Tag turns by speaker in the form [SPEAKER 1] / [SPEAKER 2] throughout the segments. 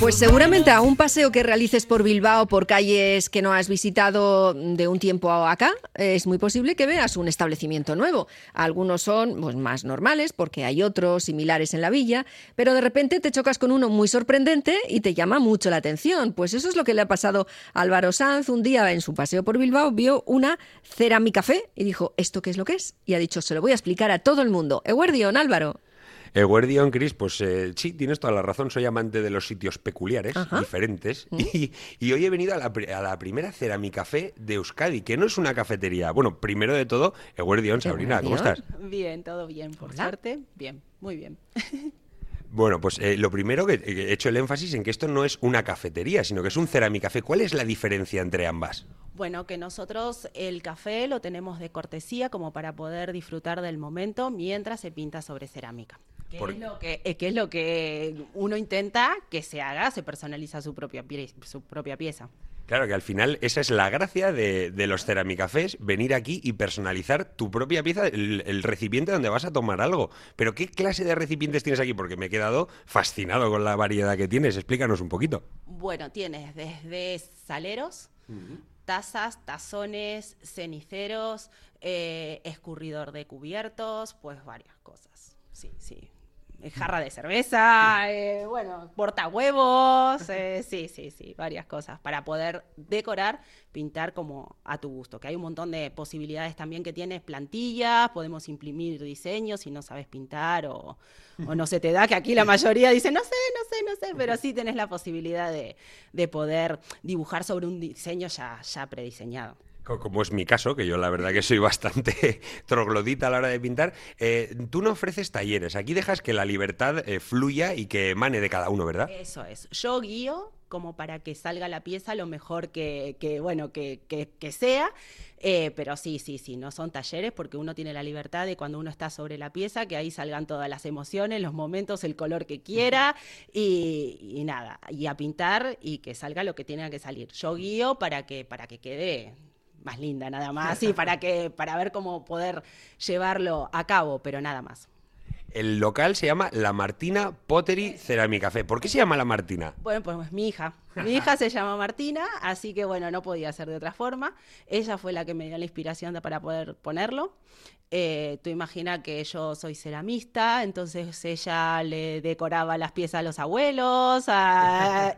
[SPEAKER 1] Pues seguramente a un paseo que realices por Bilbao, por calles que no has visitado de un tiempo acá, es muy posible que veas un establecimiento nuevo. Algunos son pues, más normales porque hay otros similares en la villa, pero de repente te chocas con uno muy sorprendente y te llama mucho la atención. Pues eso es lo que le ha pasado a Álvaro Sanz. Un día en su paseo por Bilbao vio una ceramicafé y dijo, ¿esto qué es lo que es? Y ha dicho, se lo voy a explicar a todo el mundo. Eguardión, Álvaro.
[SPEAKER 2] Eguardión, Cris, pues eh, sí, tienes toda la razón, soy amante de los sitios peculiares, diferentes, mm. y, hoy he venido a la, primera Ceramicafé de Euskadi, que no es una cafetería. Bueno, primero de todo, Eguardión, Sabrina, ¿cómo estás?
[SPEAKER 3] Bien, todo bien, por suerte, bien, muy bien.
[SPEAKER 2] Bueno, pues eh, lo primero que he hecho el énfasis en que esto no es una cafetería, sino que es un ceramicafé. ¿Cuál es la diferencia entre ambas?
[SPEAKER 3] Bueno, que nosotros el café lo tenemos de cortesía como para poder disfrutar del momento mientras se pinta sobre cerámica. ¿Qué, es lo que, eh, es lo que uno intenta que se haga? Se personaliza su propia, su propia pieza.
[SPEAKER 2] Claro que al final esa es la gracia de, los ceramicafés, venir aquí y personalizar tu propia pieza, el, recipiente donde vas a tomar algo. Pero ¿qué clase de recipientes tienes aquí? Porque me he quedado fascinado con la variedad que tienes. Explícanos un poquito.
[SPEAKER 3] Bueno, tienes desde saleros, tazas, tazones, ceniceros, eh, escurridor de cubiertos, pues varias cosas. Sí, sí. Eh, jarra de cerveza, eh, bueno, portahuevos, eh, sí, sí, sí, varias cosas para poder decorar, pintar como a tu gusto, que hay un montón de posibilidades también que tienes plantillas, podemos imprimir diseños si no sabes pintar o, no se te da, que aquí la mayoría dice, no sé, no sé, no sé, pero sí tenés la posibilidad de, de poder dibujar sobre un diseño ya, ya prediseñado
[SPEAKER 2] como es mi caso, que yo la verdad que soy bastante troglodita a la hora de pintar, eh, tú no ofreces talleres, aquí dejas que la libertad eh, fluya y que emane de cada uno, ¿verdad?
[SPEAKER 3] Eso es, yo guío como para que salga la pieza lo mejor que, bueno, que, que, sea, eh, pero sí, sí, sí, no son talleres porque uno tiene la libertad de cuando uno está sobre la pieza, que ahí salgan todas las emociones, los momentos, el color que quiera y, y nada, y a pintar y que salga lo que tiene que salir. Yo guío para que, para que quede más linda nada más, sí, para que para ver cómo poder llevarlo a cabo, pero nada más.
[SPEAKER 2] El local se llama La Martina Pottery Café. ¿Por qué se llama La Martina?
[SPEAKER 3] Bueno, pues mi hija. Mi hija se llama Martina, así que bueno, no podía ser de otra forma. Ella fue la que me dio la inspiración para poder ponerlo. Eh, tú imaginas que yo soy ceramista, entonces ella le decoraba las piezas a los abuelos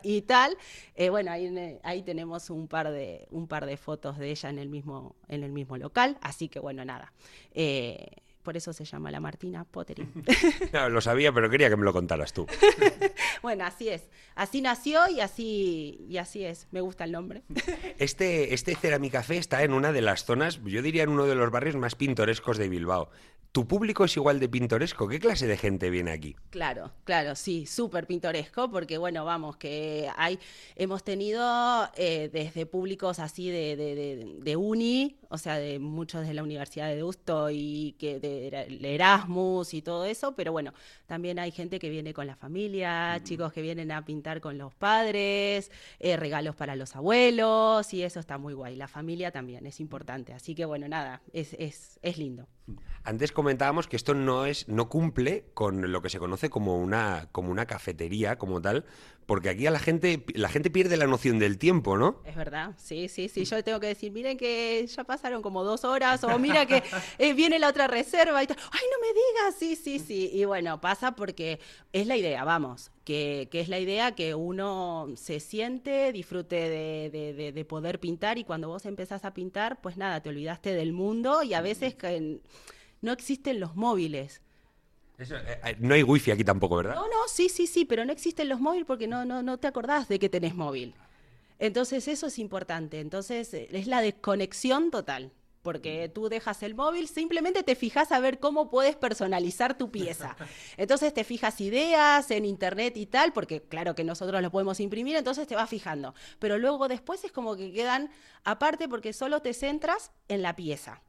[SPEAKER 3] y tal. Eh, bueno, ahí, ahí tenemos un par, de, un par de fotos de ella en el mismo, en el mismo local, así que bueno, nada. Eh, por eso se llama la Martina Pottery.
[SPEAKER 2] lo sabía, pero quería que me lo contaras tú.
[SPEAKER 3] bueno, así es. Así nació y así, y así es. Me gusta el nombre.
[SPEAKER 2] este, este Ceramicafé está en una de las zonas, yo diría en uno de los barrios más pintorescos de Bilbao. ¿Tu público es igual de pintoresco? ¿Qué clase de gente viene aquí?
[SPEAKER 3] Claro, claro, sí, súper pintoresco, porque bueno, vamos, que hay, hemos tenido eh, desde públicos así de, de, de, uni, o sea, de muchos de la Universidad de Deusto y que de Erasmus y todo eso, pero bueno, también hay gente que viene con la familia, mm. chicos que vienen a pintar con los padres, eh, regalos para los abuelos, y eso está muy guay. La familia también es importante, así que bueno, nada, es, es, es lindo.
[SPEAKER 2] Antes comentábamos que esto no es, no cumple con lo que se conoce como una, como una cafetería, como tal, porque aquí a la gente, la gente pierde la noción del tiempo, ¿no?
[SPEAKER 3] Es verdad, sí, sí, sí. Yo tengo que decir, miren que ya pasaron como dos horas, o mira que eh, viene la otra reserva y tal. Ay, no me digas, sí, sí, sí. Y bueno, pasa porque es la idea, vamos, que, que es la idea que uno se siente, disfrute de, de, de, poder pintar y cuando vos empezás a pintar, pues nada, te olvidaste del mundo y a veces que no existen los móviles.
[SPEAKER 2] Eh, eh, no hay wifi aquí tampoco, ¿verdad?
[SPEAKER 3] No, no, sí, sí, sí, pero no existen los móviles porque no, no, no te acordás de que tenés móvil. Entonces eso es importante. Entonces eh, es la desconexión total. Porque tú dejas el móvil, simplemente te fijas a ver cómo puedes personalizar tu pieza. Entonces te fijas ideas en internet y tal, porque claro que nosotros lo podemos imprimir, entonces te vas fijando. Pero luego después es como que quedan aparte porque solo te centras en la pieza.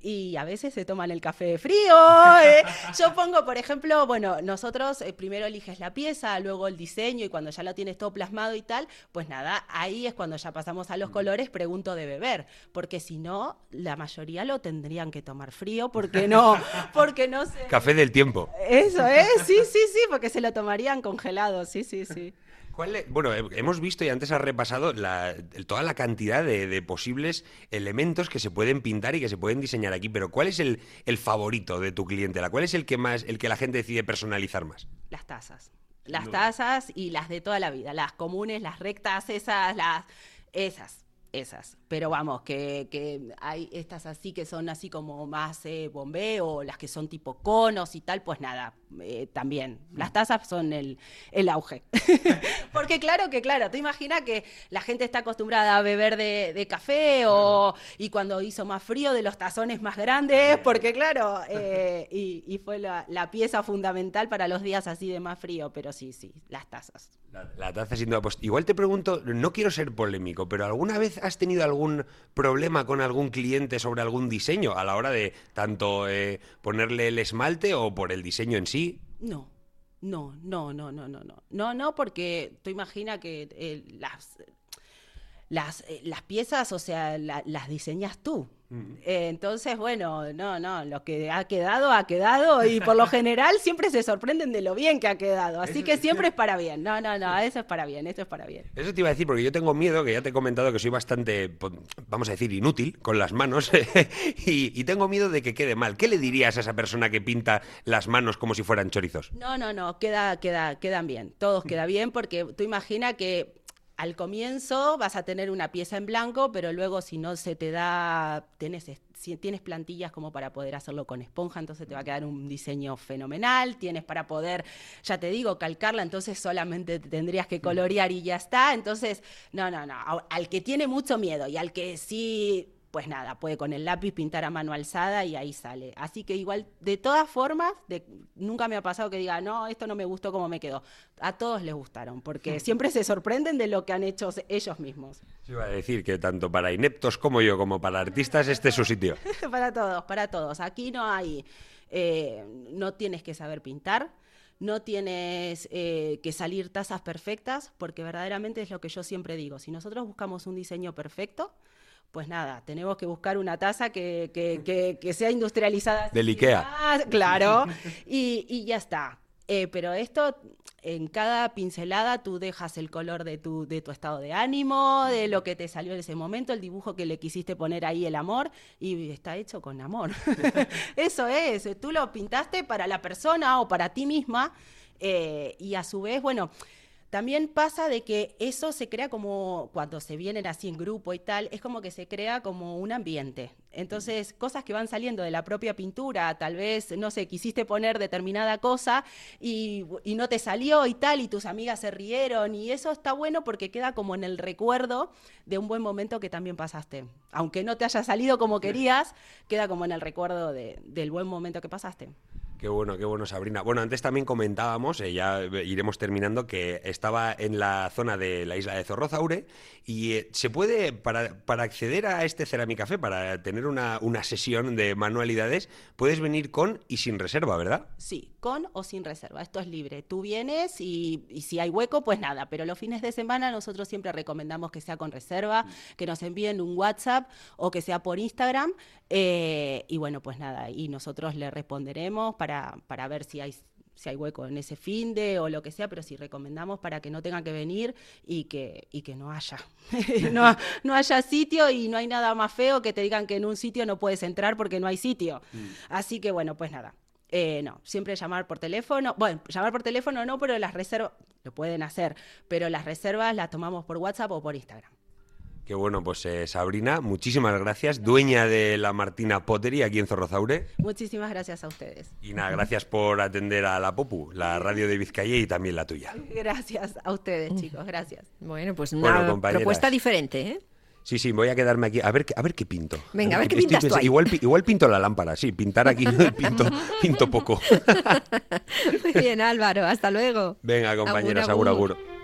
[SPEAKER 3] Y a veces se toman el café frío. ¿eh? Yo pongo, por ejemplo, bueno, nosotros eh, primero eliges la pieza, luego el diseño y cuando ya lo tienes todo plasmado y tal, pues nada, ahí es cuando ya pasamos a los colores, pregunto de beber, porque si no, la mayoría lo tendrían que tomar frío porque no, porque no
[SPEAKER 2] Café del tiempo.
[SPEAKER 3] Eso es, sí, sí, sí, porque se lo tomarían congelado, sí, sí, sí.
[SPEAKER 2] ¿Cuál es- bueno, hemos visto y antes has repasado la- el- toda la cantidad de, de posibles elementos que se pueden pintar y que se pueden diseñar aquí, pero ¿cuál es el, el favorito de tu clientela? ¿Cuál es el que más, el que la gente decide personalizar más?
[SPEAKER 3] Las tazas. Las tazas y las de toda la vida. Las comunes, las rectas, esas, las. Esas. Esas. Pero vamos, que, que hay estas así que son así como más eh, bombeo, las que son tipo conos y tal, pues nada, eh, también. Las tazas son el, el auge. Porque claro que, claro, tú imaginas que la gente está acostumbrada a beber de, de café o, y cuando hizo más frío de los tazones más grandes, porque claro, eh, y, y fue la, la pieza fundamental para los días así de más frío, pero sí, sí, las tazas.
[SPEAKER 2] La, la taza sin duda. Pues igual te pregunto, no quiero ser polémico, pero ¿alguna vez has tenido algún problema con algún cliente sobre algún diseño a la hora de tanto eh, ponerle el esmalte o por el diseño en sí?
[SPEAKER 3] No, no, no, no, no, no, no. No, no, porque tú imaginas que eh, las, las, eh, las piezas, o sea, la- las diseñas tú. Eh, entonces, bueno, no, no, lo que ha quedado, ha quedado y por lo general siempre se sorprenden de lo bien que ha quedado. Así que siempre es para bien. No, no, no, eso es para bien, eso es para bien.
[SPEAKER 2] Eso te iba a decir, porque yo tengo miedo, que ya te he comentado que soy bastante, vamos a decir, inútil con las manos, y, y tengo miedo de que quede mal. ¿Qué le dirías a esa persona que pinta las manos como si fueran chorizos?
[SPEAKER 3] No, no, no, queda, queda, quedan bien. Todos queda bien porque tú imagina que al comienzo vas a tener una pieza en blanco, pero luego si no se te da, si tienes plantillas como para poder hacerlo con esponja, entonces te va a quedar un diseño fenomenal. Tienes para poder, ya te digo, calcarla, entonces solamente te tendrías que colorear y ya está. Entonces, no, no, no. Al que tiene mucho miedo y al que sí pues nada, puede con el lápiz pintar a mano alzada y ahí sale. Así que igual, de todas formas, de- nunca me ha pasado que diga, no, esto no me gustó como me quedó. A todos les gustaron, porque siempre se sorprenden de lo que han hecho ellos mismos.
[SPEAKER 2] Yo iba a decir que tanto para ineptos como yo, como para artistas, este es su sitio.
[SPEAKER 3] para todos, para todos. Aquí no hay, eh, no tienes que saber pintar. No tienes eh, que salir tazas perfectas, porque verdaderamente es lo que yo siempre digo. Si nosotros buscamos un diseño perfecto, pues nada, tenemos que buscar una taza que, que- que- que sea industrializada.
[SPEAKER 2] Del Ikea.
[SPEAKER 3] Ah, claro, y, y ya está. Eh, pero esto, en cada pincelada tú dejas el color de tu, de tu estado de ánimo, de lo que te salió en ese momento, el dibujo que le quisiste poner ahí, el amor, y está hecho con amor. Eso es, tú lo pintaste para la persona o para ti misma, eh, y a su vez, bueno, también pasa de que eso se crea como, cuando se vienen así en grupo y tal, es como que se crea como un ambiente. Entonces, cosas que van saliendo de la propia pintura, tal vez, no sé, quisiste poner determinada cosa y, y no te salió y tal, y tus amigas se rieron, y eso está bueno porque queda como en el recuerdo de un buen momento que también pasaste. Aunque no te haya salido como querías, queda como en el recuerdo de- del buen momento que pasaste.
[SPEAKER 2] Qué bueno, qué bueno, Sabrina. Bueno, antes también comentábamos, eh, ya iremos terminando, que estaba en la zona de la isla de Zorrozaure y eh, se puede, para, para acceder a este Ceramicafé, para tener una, una sesión de manualidades, puedes venir con y sin reserva, ¿verdad?
[SPEAKER 3] Sí, con o sin reserva. Esto es libre. Tú vienes y, y si hay hueco, pues nada. Pero los fines de semana nosotros siempre recomendamos que sea con reserva, que nos envíen un WhatsApp o que sea por Instagram. eh, y bueno, pues nada, y nosotros le responderemos para, para ver si hay si hay hueco en ese fin de o lo que sea, pero sí recomendamos para que no tengan que venir y que, y que no haya. no, no haya sitio y no hay nada más feo que te digan que en un sitio no puedes entrar porque no hay sitio. Así que bueno, pues nada. Eh, no, siempre llamar por teléfono. Bueno, llamar por teléfono no, pero las reservas lo pueden hacer, pero las reservas las tomamos por WhatsApp o por Instagram.
[SPEAKER 2] Qué bueno, pues eh, Sabrina, muchísimas gracias, dueña de la Martina Pottery aquí en Zorrozaure.
[SPEAKER 3] Muchísimas gracias a ustedes.
[SPEAKER 2] Y nada, gracias por atender a la Popu, la radio de Vizcaya y también la tuya.
[SPEAKER 3] Gracias a ustedes, chicos. Gracias.
[SPEAKER 1] Bueno, pues una propuesta diferente, ¿eh?
[SPEAKER 2] Sí, sí, voy a quedarme aquí. A ver, qué- a ver qué pinto.
[SPEAKER 1] Venga, a ver qué
[SPEAKER 2] Estoy
[SPEAKER 1] pintas tú
[SPEAKER 2] pensando-
[SPEAKER 1] ahí.
[SPEAKER 2] Igual, igual pinto la lámpara, sí, pintar aquí pinto, pinto poco.
[SPEAKER 1] Muy bien, Álvaro, hasta luego.
[SPEAKER 2] Venga, compañeros,
[SPEAKER 1] agur.
[SPEAKER 2] agur.